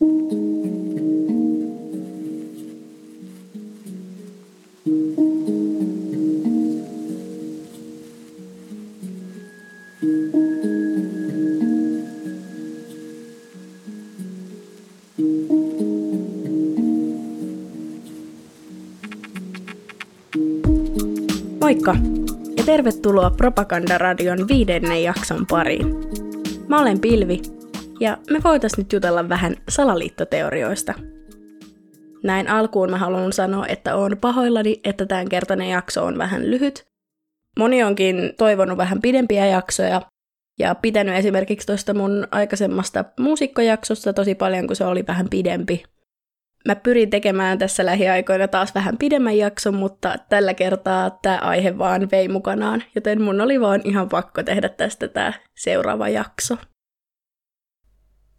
Moikka ja tervetuloa Propagandaradion viidennen jakson pariin. Mä olen Pilvi ja me voitais nyt jutella vähän salaliittoteorioista. Näin alkuun mä haluan sanoa, että oon pahoillani, että tämän kertainen jakso on vähän lyhyt. Moni onkin toivonut vähän pidempiä jaksoja ja pitänyt esimerkiksi tuosta mun aikaisemmasta muusikkojaksosta tosi paljon, kun se oli vähän pidempi. Mä pyrin tekemään tässä lähiaikoina taas vähän pidemmän jakson, mutta tällä kertaa tämä aihe vaan vei mukanaan, joten mun oli vaan ihan pakko tehdä tästä tämä seuraava jakso.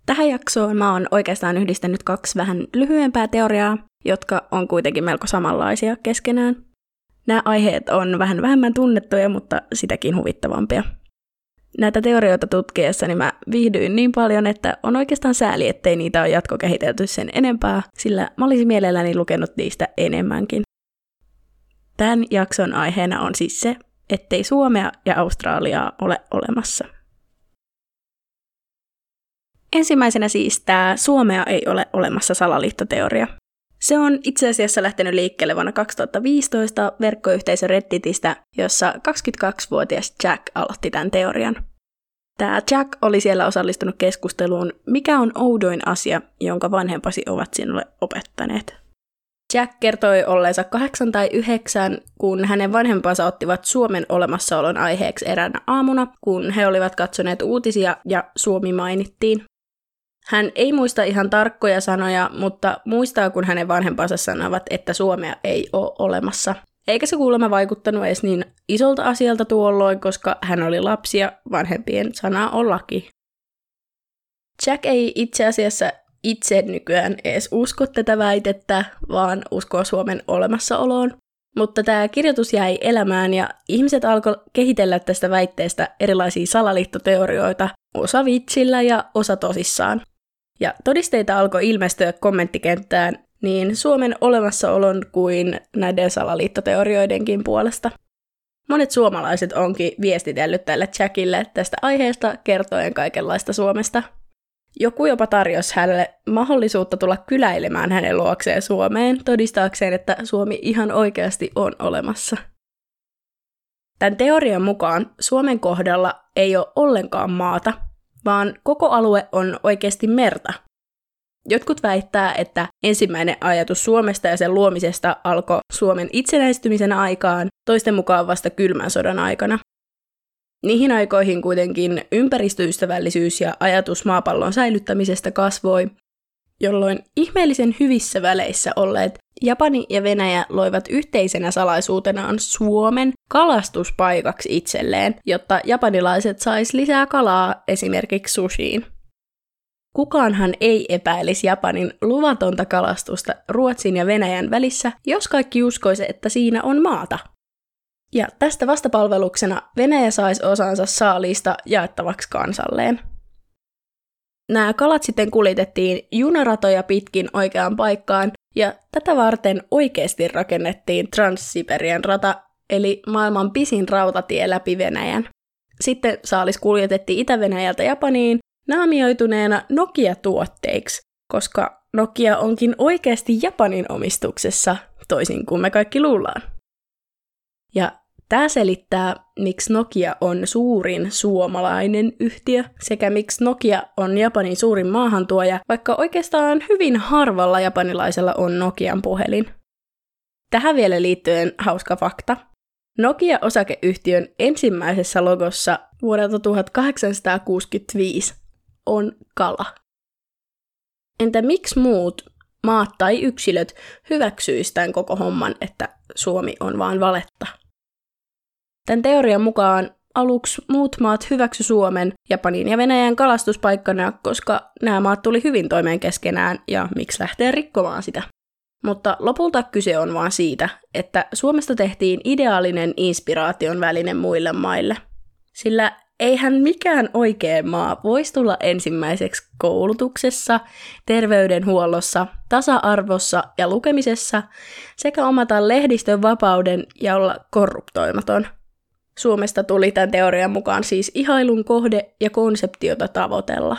Tähän jaksoon mä oon oikeastaan yhdistänyt kaksi vähän lyhyempää teoriaa, jotka on kuitenkin melko samanlaisia keskenään. Nämä aiheet on vähän vähemmän tunnettuja, mutta sitäkin huvittavampia näitä teorioita tutkiessa niin mä viihdyin niin paljon, että on oikeastaan sääli, ettei niitä ole jatkokehitelty sen enempää, sillä mä olisin mielelläni lukenut niistä enemmänkin. Tämän jakson aiheena on siis se, ettei Suomea ja Australiaa ole olemassa. Ensimmäisenä siis tämä Suomea ei ole olemassa salaliittoteoria. Se on itse asiassa lähtenyt liikkeelle vuonna 2015 verkkoyhteisö Redditistä, jossa 22-vuotias Jack aloitti tämän teorian. Tämä Jack oli siellä osallistunut keskusteluun, mikä on oudoin asia, jonka vanhempasi ovat sinulle opettaneet. Jack kertoi olleensa kahdeksan tai yhdeksän, kun hänen vanhempansa ottivat Suomen olemassaolon aiheeksi eräänä aamuna, kun he olivat katsoneet uutisia ja Suomi mainittiin. Hän ei muista ihan tarkkoja sanoja, mutta muistaa, kun hänen vanhempansa sanovat, että Suomea ei ole olemassa. Eikä se kuulemma vaikuttanut edes niin isolta asialta tuolloin, koska hän oli lapsi ja vanhempien sana on laki. Jack ei itse asiassa itse nykyään edes usko tätä väitettä, vaan uskoo Suomen olemassaoloon. Mutta tämä kirjoitus jäi elämään ja ihmiset alkoi kehitellä tästä väitteestä erilaisia salaliittoteorioita, osa vitsillä ja osa tosissaan. Ja todisteita alkoi ilmestyä kommenttikenttään niin Suomen olemassaolon kuin näiden salaliittoteorioidenkin puolesta. Monet suomalaiset onkin viestitellyt tälle Jackille tästä aiheesta kertoen kaikenlaista Suomesta. Joku jopa tarjosi hänelle mahdollisuutta tulla kyläilemään hänen luokseen Suomeen todistaakseen, että Suomi ihan oikeasti on olemassa. Tämän teorian mukaan Suomen kohdalla ei ole ollenkaan maata, vaan koko alue on oikeasti merta. Jotkut väittää, että ensimmäinen ajatus Suomesta ja sen luomisesta alkoi Suomen itsenäistymisen aikaan, toisten mukaan vasta kylmän sodan aikana. Niihin aikoihin kuitenkin ympäristöystävällisyys ja ajatus maapallon säilyttämisestä kasvoi, jolloin ihmeellisen hyvissä väleissä olleet Japani ja Venäjä loivat yhteisenä salaisuutenaan Suomen kalastuspaikaksi itselleen, jotta japanilaiset sais lisää kalaa esimerkiksi sushiin. Kukaanhan ei epäilisi Japanin luvatonta kalastusta Ruotsin ja Venäjän välissä, jos kaikki uskoisi, että siinä on maata. Ja tästä vastapalveluksena Venäjä saisi osansa saaliista jaettavaksi kansalleen. Nämä kalat sitten kuljetettiin junaratoja pitkin oikeaan paikkaan, ja tätä varten oikeasti rakennettiin Trans-Siberian rata, eli maailman pisin rautatie läpi Venäjän. Sitten saalis kuljetettiin Itä-Venäjältä Japaniin, naamioituneena Nokia-tuotteiksi, koska Nokia onkin oikeasti Japanin omistuksessa, toisin kuin me kaikki luullaan. Ja Tämä selittää, miksi Nokia on suurin suomalainen yhtiö sekä miksi Nokia on Japanin suurin maahantuoja, vaikka oikeastaan hyvin harvalla japanilaisella on Nokian puhelin. Tähän vielä liittyen hauska fakta. Nokia-osakeyhtiön ensimmäisessä logossa vuodelta 1865 on kala. Entä miksi muut maat tai yksilöt hyväksyisivät tämän koko homman, että Suomi on vaan valetta? Tämän teorian mukaan aluksi muut maat hyväksy Suomen, Japanin ja Venäjän kalastuspaikkana, koska nämä maat tuli hyvin toimeen keskenään ja miksi lähtee rikkomaan sitä. Mutta lopulta kyse on vaan siitä, että Suomesta tehtiin ideaalinen inspiraation väline muille maille. Sillä eihän mikään oikea maa voisi tulla ensimmäiseksi koulutuksessa, terveydenhuollossa, tasa-arvossa ja lukemisessa sekä omata lehdistön vapauden ja olla korruptoimaton. Suomesta tuli tämän teorian mukaan siis ihailun kohde ja konseptiota tavoitella.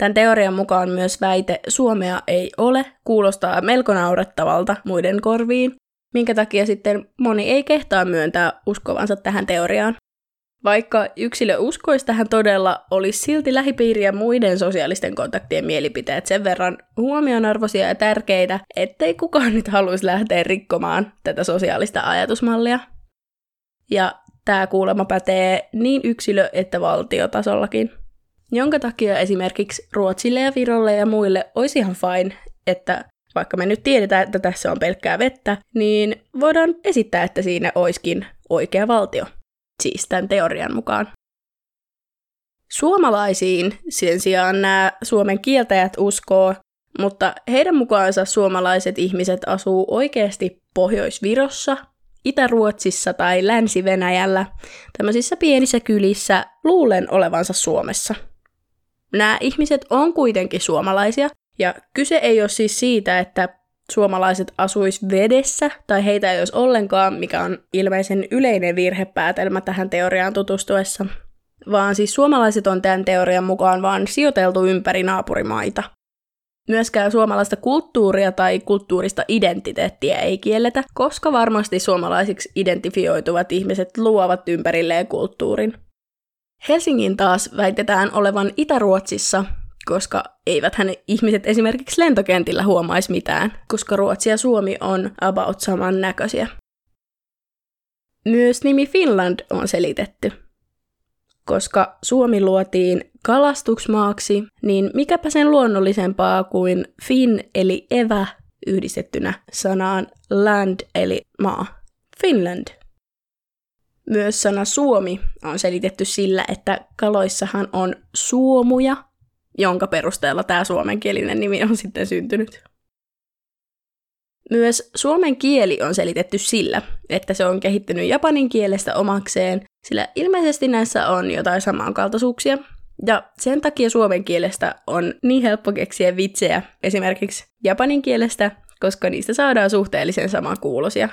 Tämän teorian mukaan myös väite Suomea ei ole kuulostaa melko naurettavalta muiden korviin, minkä takia sitten moni ei kehtaa myöntää uskovansa tähän teoriaan. Vaikka yksilö uskoisi tähän todella, olisi silti lähipiiriä muiden sosiaalisten kontaktien mielipiteet sen verran huomionarvoisia ja tärkeitä, ettei kukaan nyt haluaisi lähteä rikkomaan tätä sosiaalista ajatusmallia. Ja tämä kuulemma pätee niin yksilö- että valtiotasollakin. Jonka takia esimerkiksi Ruotsille ja Virolle ja muille olisi ihan fine, että vaikka me nyt tiedetään, että tässä on pelkkää vettä, niin voidaan esittää, että siinä oiskin oikea valtio. Siis tämän teorian mukaan. Suomalaisiin sen sijaan nämä suomen kieltäjät uskoo, mutta heidän mukaansa suomalaiset ihmiset asuu oikeasti Pohjois-Virossa, Itä-Ruotsissa tai Länsi-Venäjällä, tämmöisissä pienissä kylissä, luulen olevansa Suomessa. Nämä ihmiset on kuitenkin suomalaisia, ja kyse ei ole siis siitä, että suomalaiset asuis vedessä tai heitä ei olisi ollenkaan, mikä on ilmeisen yleinen virhepäätelmä tähän teoriaan tutustuessa, vaan siis suomalaiset on tämän teorian mukaan vaan sijoiteltu ympäri naapurimaita. Myöskään suomalaista kulttuuria tai kulttuurista identiteettiä ei kielletä, koska varmasti suomalaisiksi identifioituvat ihmiset luovat ympärilleen kulttuurin. Helsingin taas väitetään olevan Itä-Ruotsissa, koska eivät hän ihmiset esimerkiksi lentokentillä huomaisi mitään, koska Ruotsi ja Suomi on about saman näköisiä. Myös nimi Finland on selitetty. Koska Suomi luotiin kalastuksmaaksi, niin mikäpä sen luonnollisempaa kuin fin eli evä yhdistettynä sanaan land eli maa. Finland. Myös sana Suomi on selitetty sillä, että kaloissahan on suomuja, jonka perusteella tämä suomenkielinen nimi on sitten syntynyt. Myös suomen kieli on selitetty sillä, että se on kehittynyt japanin kielestä omakseen, sillä ilmeisesti näissä on jotain samankaltaisuuksia, ja sen takia suomen kielestä on niin helppo keksiä vitsejä esimerkiksi japanin kielestä, koska niistä saadaan suhteellisen samankuulosia.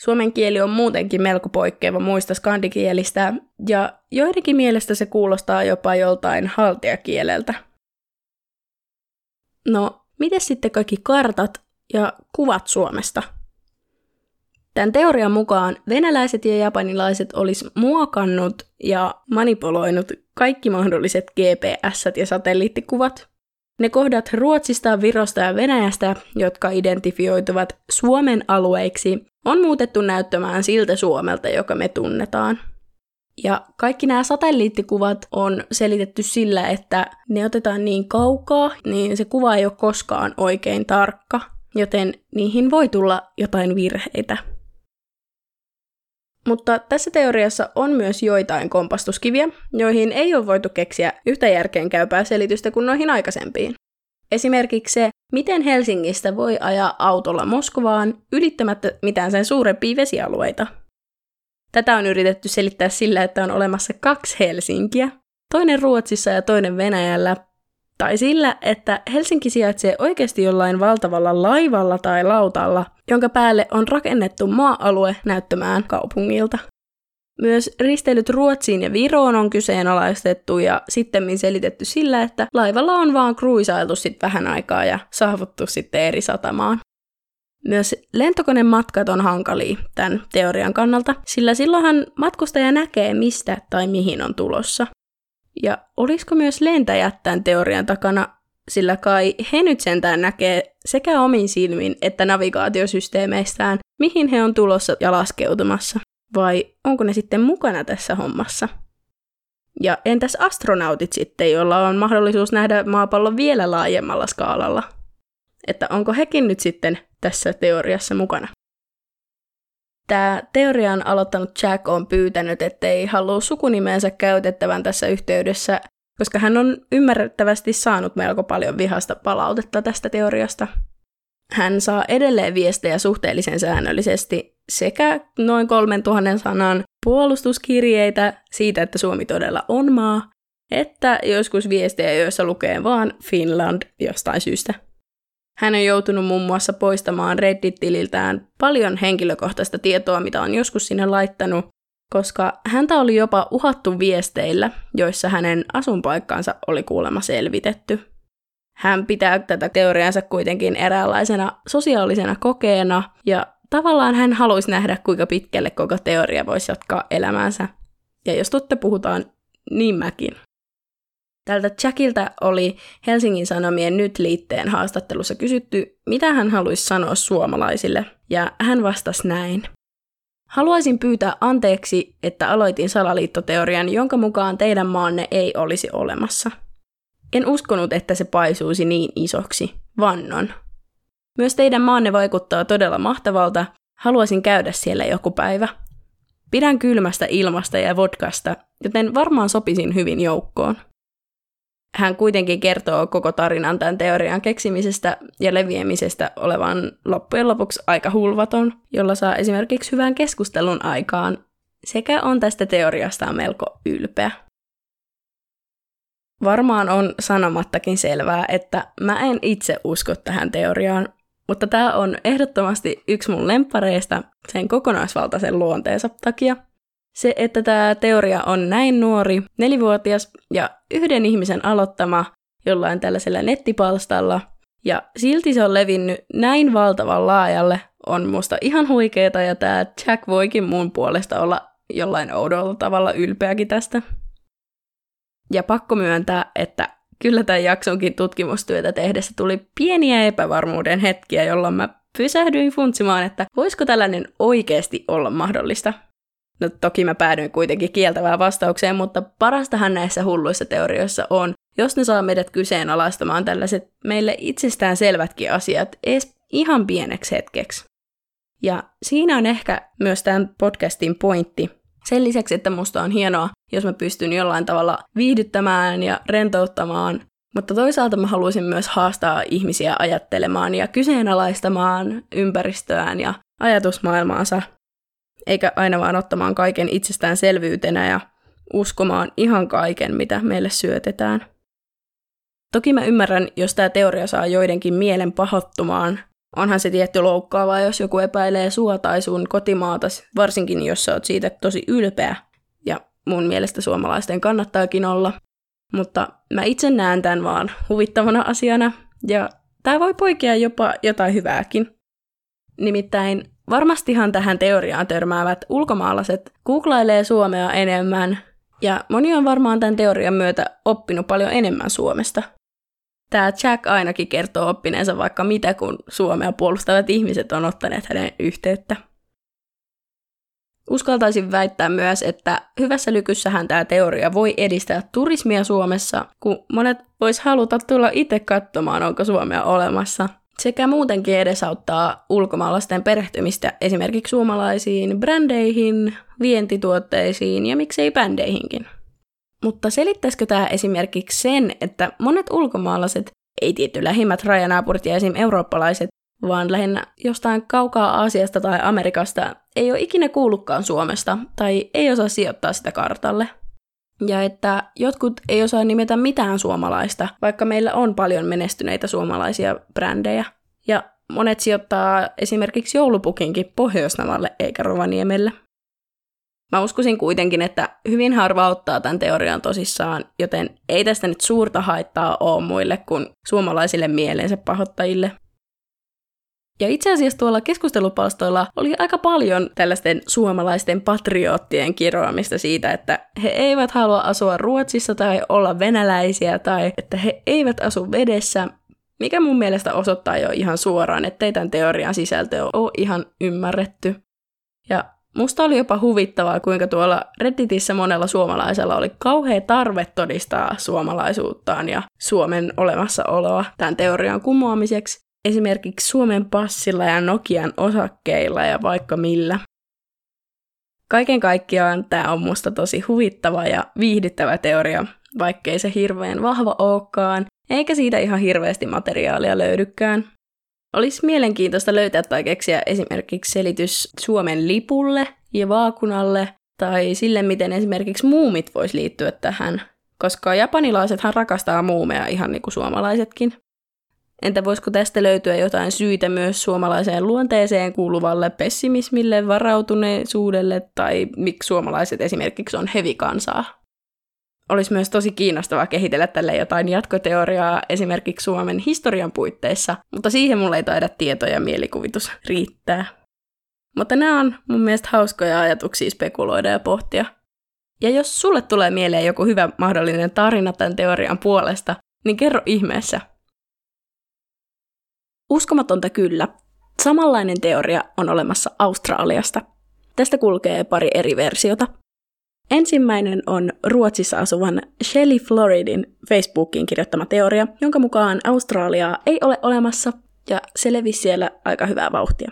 Suomen kieli on muutenkin melko poikkeava muista skandikielistä, ja joidenkin mielestä se kuulostaa jopa joltain haltiakieleltä. No, miten sitten kaikki kartat ja kuvat Suomesta? Tämän teorian mukaan venäläiset ja japanilaiset olisi muokannut ja manipuloinut kaikki mahdolliset GPS ja satelliittikuvat. Ne kohdat Ruotsista, Virosta ja Venäjästä, jotka identifioituvat Suomen alueiksi, on muutettu näyttämään siltä Suomelta, joka me tunnetaan. Ja kaikki nämä satelliittikuvat on selitetty sillä, että ne otetaan niin kaukaa, niin se kuva ei ole koskaan oikein tarkka, joten niihin voi tulla jotain virheitä. Mutta tässä teoriassa on myös joitain kompastuskiviä, joihin ei ole voitu keksiä yhtä järkeenkäypää selitystä kuin noihin aikaisempiin. Esimerkiksi se, miten Helsingistä voi ajaa autolla Moskovaan ylittämättä mitään sen suurempia vesialueita. Tätä on yritetty selittää sillä, että on olemassa kaksi Helsinkiä, toinen Ruotsissa ja toinen Venäjällä, tai sillä, että Helsinki sijaitsee oikeasti jollain valtavalla laivalla tai lautalla, jonka päälle on rakennettu maa-alue näyttämään kaupungilta. Myös risteilyt Ruotsiin ja Viroon on kyseenalaistettu ja sitten selitetty sillä, että laivalla on vaan kruisailtu sitten vähän aikaa ja saavuttu sitten eri satamaan. Myös lentokonematkat on hankalia tämän teorian kannalta, sillä silloinhan matkustaja näkee mistä tai mihin on tulossa. Ja olisiko myös lentäjät tämän teorian takana, sillä kai he nyt sentään näkee sekä omin silmin että navigaatiosysteemeistään, mihin he on tulossa ja laskeutumassa. Vai onko ne sitten mukana tässä hommassa? Ja entäs astronautit sitten, joilla on mahdollisuus nähdä maapallon vielä laajemmalla skaalalla? Että onko hekin nyt sitten tässä teoriassa mukana? Tämä teorian aloittanut Jack on pyytänyt, ettei halua sukunimensä käytettävän tässä yhteydessä, koska hän on ymmärrettävästi saanut melko paljon vihasta palautetta tästä teoriasta. Hän saa edelleen viestejä suhteellisen säännöllisesti sekä noin 3000 sanan puolustuskirjeitä siitä, että Suomi todella on maa, että joskus viestejä, joissa lukee vaan Finland jostain syystä. Hän on joutunut muun muassa poistamaan Reddit-tililtään paljon henkilökohtaista tietoa, mitä on joskus sinne laittanut, koska häntä oli jopa uhattu viesteillä, joissa hänen asunpaikkaansa oli kuulemma selvitetty. Hän pitää tätä teoriansa kuitenkin eräänlaisena sosiaalisena kokeena, ja tavallaan hän haluaisi nähdä, kuinka pitkälle koko teoria voisi jatkaa elämäänsä. Ja jos totta puhutaan, niin mäkin. Tältä Jackiltä oli Helsingin Sanomien Nyt-liitteen haastattelussa kysytty, mitä hän haluaisi sanoa suomalaisille, ja hän vastasi näin. Haluaisin pyytää anteeksi, että aloitin salaliittoteorian, jonka mukaan teidän maanne ei olisi olemassa. En uskonut, että se paisuisi niin isoksi. Vannon. Myös teidän maanne vaikuttaa todella mahtavalta. Haluaisin käydä siellä joku päivä. Pidän kylmästä ilmasta ja vodkasta, joten varmaan sopisin hyvin joukkoon. Hän kuitenkin kertoo koko tarinan tämän teorian keksimisestä ja leviämisestä olevan loppujen lopuksi aika hulvaton, jolla saa esimerkiksi hyvän keskustelun aikaan, sekä on tästä teoriasta melko ylpeä. Varmaan on sanomattakin selvää, että mä en itse usko tähän teoriaan, mutta tämä on ehdottomasti yksi mun lempareista sen kokonaisvaltaisen luonteensa takia – se, että tämä teoria on näin nuori, nelivuotias ja yhden ihmisen aloittama jollain tällaisella nettipalstalla, ja silti se on levinnyt näin valtavan laajalle, on musta ihan huikeeta, ja tämä Jack voikin mun puolesta olla jollain oudolla tavalla ylpeäkin tästä. Ja pakko myöntää, että kyllä tämän jaksonkin tutkimustyötä tehdessä tuli pieniä epävarmuuden hetkiä, jolloin mä pysähdyin funtsimaan, että voisiko tällainen oikeasti olla mahdollista. No toki mä päädyin kuitenkin kieltävään vastaukseen, mutta parastahan näissä hulluissa teorioissa on, jos ne saa meidät kyseenalaistamaan tällaiset meille itsestään selvätkin asiat edes ihan pieneksi hetkeksi. Ja siinä on ehkä myös tämän podcastin pointti. Sen lisäksi, että musta on hienoa, jos mä pystyn jollain tavalla viihdyttämään ja rentouttamaan, mutta toisaalta mä haluaisin myös haastaa ihmisiä ajattelemaan ja kyseenalaistamaan ympäristöään ja ajatusmaailmaansa eikä aina vaan ottamaan kaiken itsestäänselvyytenä ja uskomaan ihan kaiken, mitä meille syötetään. Toki mä ymmärrän, jos tämä teoria saa joidenkin mielen pahoittumaan. Onhan se tietty loukkaavaa, jos joku epäilee sua tai sun kotimaata, varsinkin jos sä oot siitä tosi ylpeä. Ja mun mielestä suomalaisten kannattaakin olla. Mutta mä itse näen tämän vaan huvittavana asiana, ja tämä voi poikia jopa jotain hyvääkin. Nimittäin Varmastihan tähän teoriaan törmäävät ulkomaalaiset googlailee Suomea enemmän, ja moni on varmaan tämän teorian myötä oppinut paljon enemmän Suomesta. Tämä Jack ainakin kertoo oppineensa vaikka mitä, kun Suomea puolustavat ihmiset on ottaneet hänen yhteyttä. Uskaltaisin väittää myös, että hyvässä lykyssähän tämä teoria voi edistää turismia Suomessa, kun monet vois haluta tulla itse katsomaan, onko Suomea olemassa, sekä muutenkin edesauttaa ulkomaalaisten perehtymistä esimerkiksi suomalaisiin brändeihin, vientituotteisiin ja miksei bändeihinkin. Mutta selittäisikö tämä esimerkiksi sen, että monet ulkomaalaiset, ei tietty lähimmät rajanaapurit ja esim. eurooppalaiset, vaan lähinnä jostain kaukaa Aasiasta tai Amerikasta, ei ole ikinä kuullutkaan Suomesta tai ei osaa sijoittaa sitä kartalle. Ja että jotkut ei osaa nimetä mitään suomalaista, vaikka meillä on paljon menestyneitä suomalaisia brändejä. Ja monet sijoittaa esimerkiksi joulupukinkin Pohjoisnavalle eikä Rovaniemelle. Mä uskoisin kuitenkin, että hyvin harva ottaa tämän teorian tosissaan, joten ei tästä nyt suurta haittaa ole muille kuin suomalaisille mielensä pahoittajille. Ja itse asiassa tuolla keskustelupalstoilla oli aika paljon tällaisten suomalaisten patriottien kiroamista siitä, että he eivät halua asua Ruotsissa tai olla venäläisiä tai että he eivät asu vedessä, mikä mun mielestä osoittaa jo ihan suoraan, että tämän teorian sisältö on ihan ymmärretty. Ja musta oli jopa huvittavaa, kuinka tuolla Redditissä monella suomalaisella oli kauhea tarve todistaa suomalaisuuttaan ja Suomen olemassaoloa tämän teorian kumoamiseksi esimerkiksi Suomen passilla ja Nokian osakkeilla ja vaikka millä. Kaiken kaikkiaan tämä on musta tosi huvittava ja viihdyttävä teoria, vaikkei se hirveän vahva olekaan, eikä siitä ihan hirveästi materiaalia löydykään. Olisi mielenkiintoista löytää tai keksiä esimerkiksi selitys Suomen lipulle ja vaakunalle tai sille, miten esimerkiksi muumit voisi liittyä tähän, koska japanilaisethan rakastaa muumeja ihan niin kuin suomalaisetkin. Entä voisiko tästä löytyä jotain syitä myös suomalaiseen luonteeseen kuuluvalle pessimismille, varautuneisuudelle tai miksi suomalaiset esimerkiksi on hevikansaa? Olisi myös tosi kiinnostavaa kehitellä tälle jotain jatkoteoriaa esimerkiksi Suomen historian puitteissa, mutta siihen mulle ei taida tietoja ja mielikuvitus riittää. Mutta nämä on mun mielestä hauskoja ajatuksia spekuloida ja pohtia. Ja jos sulle tulee mieleen joku hyvä mahdollinen tarina tämän teorian puolesta, niin kerro ihmeessä. Uskomatonta kyllä. Samanlainen teoria on olemassa Australiasta. Tästä kulkee pari eri versiota. Ensimmäinen on Ruotsissa asuvan Shelley Floridin Facebookiin kirjoittama teoria, jonka mukaan Australiaa ei ole olemassa ja se levisi siellä aika hyvää vauhtia.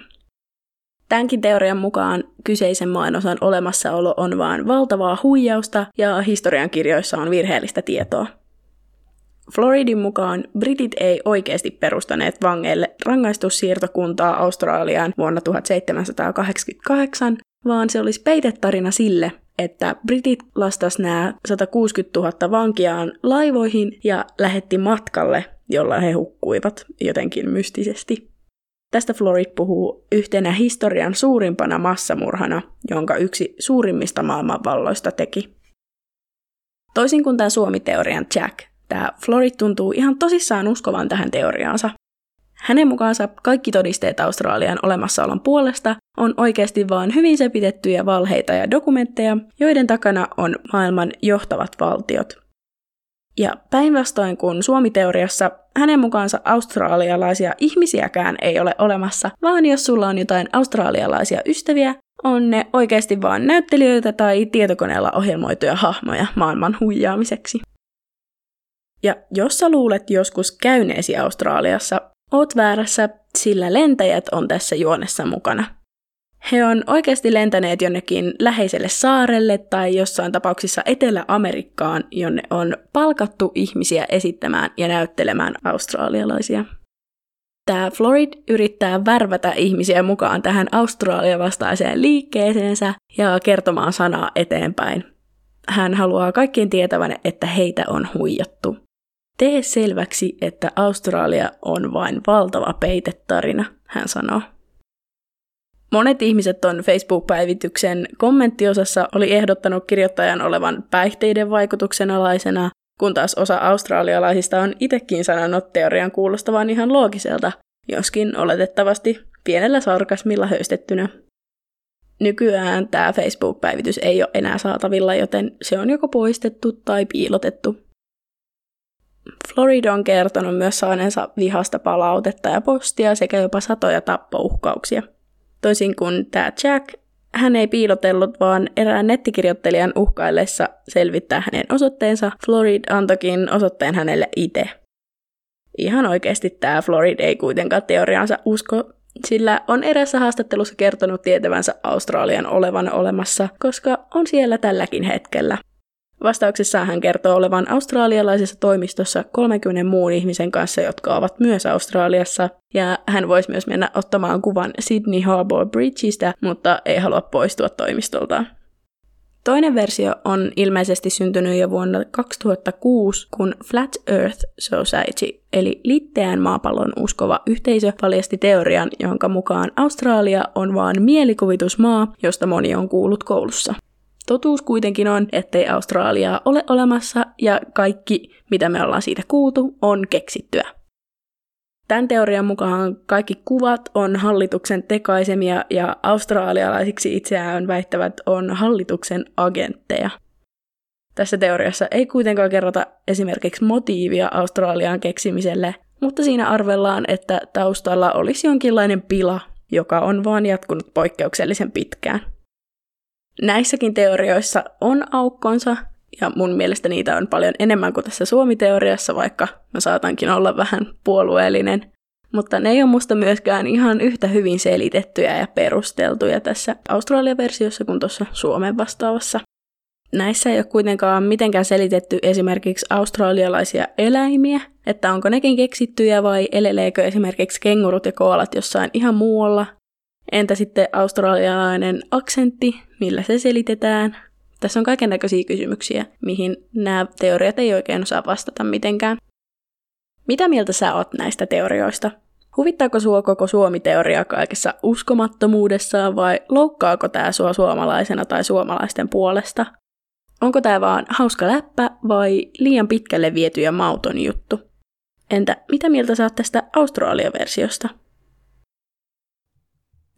Tämänkin teorian mukaan kyseisen maanosan olemassaolo on vain valtavaa huijausta ja historian kirjoissa on virheellistä tietoa. Floridin mukaan britit ei oikeasti perustaneet vangeille rangaistussiirtokuntaa Australiaan vuonna 1788, vaan se olisi peitetarina sille, että britit lastas nämä 160 000 vankiaan laivoihin ja lähetti matkalle, jolla he hukkuivat jotenkin mystisesti. Tästä Florid puhuu yhtenä historian suurimpana massamurhana, jonka yksi suurimmista maailmanvalloista teki. Toisin kuin tämä Suomi-teorian Jack, tämä Florid tuntuu ihan tosissaan uskovan tähän teoriaansa. Hänen mukaansa kaikki todisteet Australian olemassaolon puolesta on oikeasti vain hyvin sepitettyjä valheita ja dokumentteja, joiden takana on maailman johtavat valtiot. Ja päinvastoin kuin Suomi-teoriassa, hänen mukaansa australialaisia ihmisiäkään ei ole olemassa, vaan jos sulla on jotain australialaisia ystäviä, on ne oikeasti vain näyttelijöitä tai tietokoneella ohjelmoituja hahmoja maailman huijaamiseksi. Ja jos sä luulet joskus käyneesi Australiassa, oot väärässä, sillä lentäjät on tässä juonessa mukana. He on oikeasti lentäneet jonnekin läheiselle saarelle tai jossain tapauksissa Etelä-Amerikkaan, jonne on palkattu ihmisiä esittämään ja näyttelemään australialaisia. Tämä Florid yrittää värvätä ihmisiä mukaan tähän Australia vastaiseen liikkeeseensä ja kertomaan sanaa eteenpäin. Hän haluaa kaikkien tietävän, että heitä on huijattu. Tee selväksi, että Australia on vain valtava peitetarina, hän sanoo. Monet ihmiset on Facebook-päivityksen kommenttiosassa oli ehdottanut kirjoittajan olevan päihteiden vaikutuksen alaisena, kun taas osa australialaisista on itsekin sanonut teorian kuulostavan ihan loogiselta, joskin oletettavasti pienellä sarkasmilla höystettynä. Nykyään tämä Facebook-päivitys ei ole enää saatavilla, joten se on joko poistettu tai piilotettu. Florida on kertonut myös saaneensa vihasta palautetta ja postia sekä jopa satoja tappouhkauksia – Toisin kuin tämä Jack, hän ei piilotellut, vaan erään nettikirjoittelijan uhkaillessa selvittää hänen osoitteensa, Florid antokin osoitteen hänelle itse. Ihan oikeasti tämä Florid ei kuitenkaan teoriansa usko, sillä on erässä haastattelussa kertonut tietävänsä Australian olevan olemassa, koska on siellä tälläkin hetkellä. Vastauksessaan hän kertoo olevan australialaisessa toimistossa 30 muun ihmisen kanssa, jotka ovat myös Australiassa, ja hän voisi myös mennä ottamaan kuvan Sydney Harbour Bridgeistä, mutta ei halua poistua toimistoltaan. Toinen versio on ilmeisesti syntynyt jo vuonna 2006, kun Flat Earth Society, eli litteään maapallon uskova yhteisö, paljasti teorian, jonka mukaan Australia on vain mielikuvitusmaa, josta moni on kuullut koulussa. Totuus kuitenkin on, ettei Australiaa ole olemassa ja kaikki, mitä me ollaan siitä kuultu, on keksittyä. Tämän teorian mukaan kaikki kuvat on hallituksen tekaisemia ja australialaisiksi itseään väittävät on hallituksen agentteja. Tässä teoriassa ei kuitenkaan kerrota esimerkiksi motiivia Australian keksimiselle, mutta siinä arvellaan, että taustalla olisi jonkinlainen pila, joka on vaan jatkunut poikkeuksellisen pitkään. Näissäkin teorioissa on aukkonsa, ja mun mielestä niitä on paljon enemmän kuin tässä Suomi-teoriassa, vaikka mä saatankin olla vähän puolueellinen. Mutta ne ei ole musta myöskään ihan yhtä hyvin selitettyjä ja perusteltuja tässä Australia-versiossa kuin tuossa Suomen vastaavassa. Näissä ei ole kuitenkaan mitenkään selitetty esimerkiksi australialaisia eläimiä, että onko nekin keksittyjä vai eleleekö esimerkiksi kengurut ja koolat jossain ihan muualla, Entä sitten australialainen aksentti, millä se selitetään? Tässä on kaiken näköisiä kysymyksiä, mihin nämä teoriat ei oikein osaa vastata mitenkään. Mitä mieltä sä oot näistä teorioista? Huvittaako sua koko Suomi-teoria kaikessa uskomattomuudessaan vai loukkaako tämä sua suomalaisena tai suomalaisten puolesta? Onko tämä vaan hauska läppä vai liian pitkälle viety ja mauton juttu? Entä mitä mieltä saat tästä Australia-versiosta?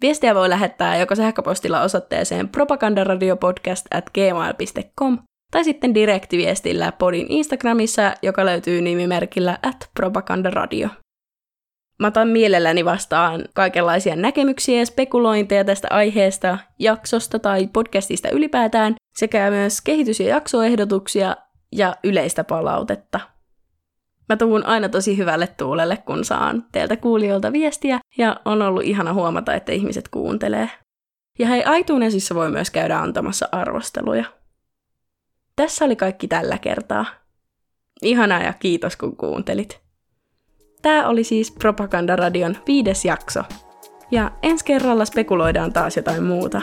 Viestiä voi lähettää joko sähköpostilla osoitteeseen propagandaradiopodcast at gmail.com tai sitten direktiviestillä podin Instagramissa, joka löytyy nimimerkillä at propagandaradio. Mä otan mielelläni vastaan kaikenlaisia näkemyksiä ja spekulointeja tästä aiheesta, jaksosta tai podcastista ylipäätään, sekä myös kehitys- ja jaksoehdotuksia ja yleistä palautetta. Mä tuun aina tosi hyvälle tuulelle, kun saan teiltä kuulijoilta viestiä, ja on ollut ihana huomata, että ihmiset kuuntelee. Ja hei, iTunesissa voi myös käydä antamassa arvosteluja. Tässä oli kaikki tällä kertaa. Ihanaa ja kiitos kun kuuntelit. Tämä oli siis Propagandaradion viides jakso. Ja ensi kerralla spekuloidaan taas jotain muuta.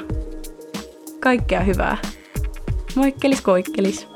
Kaikkea hyvää. Moikkelis koikkelis.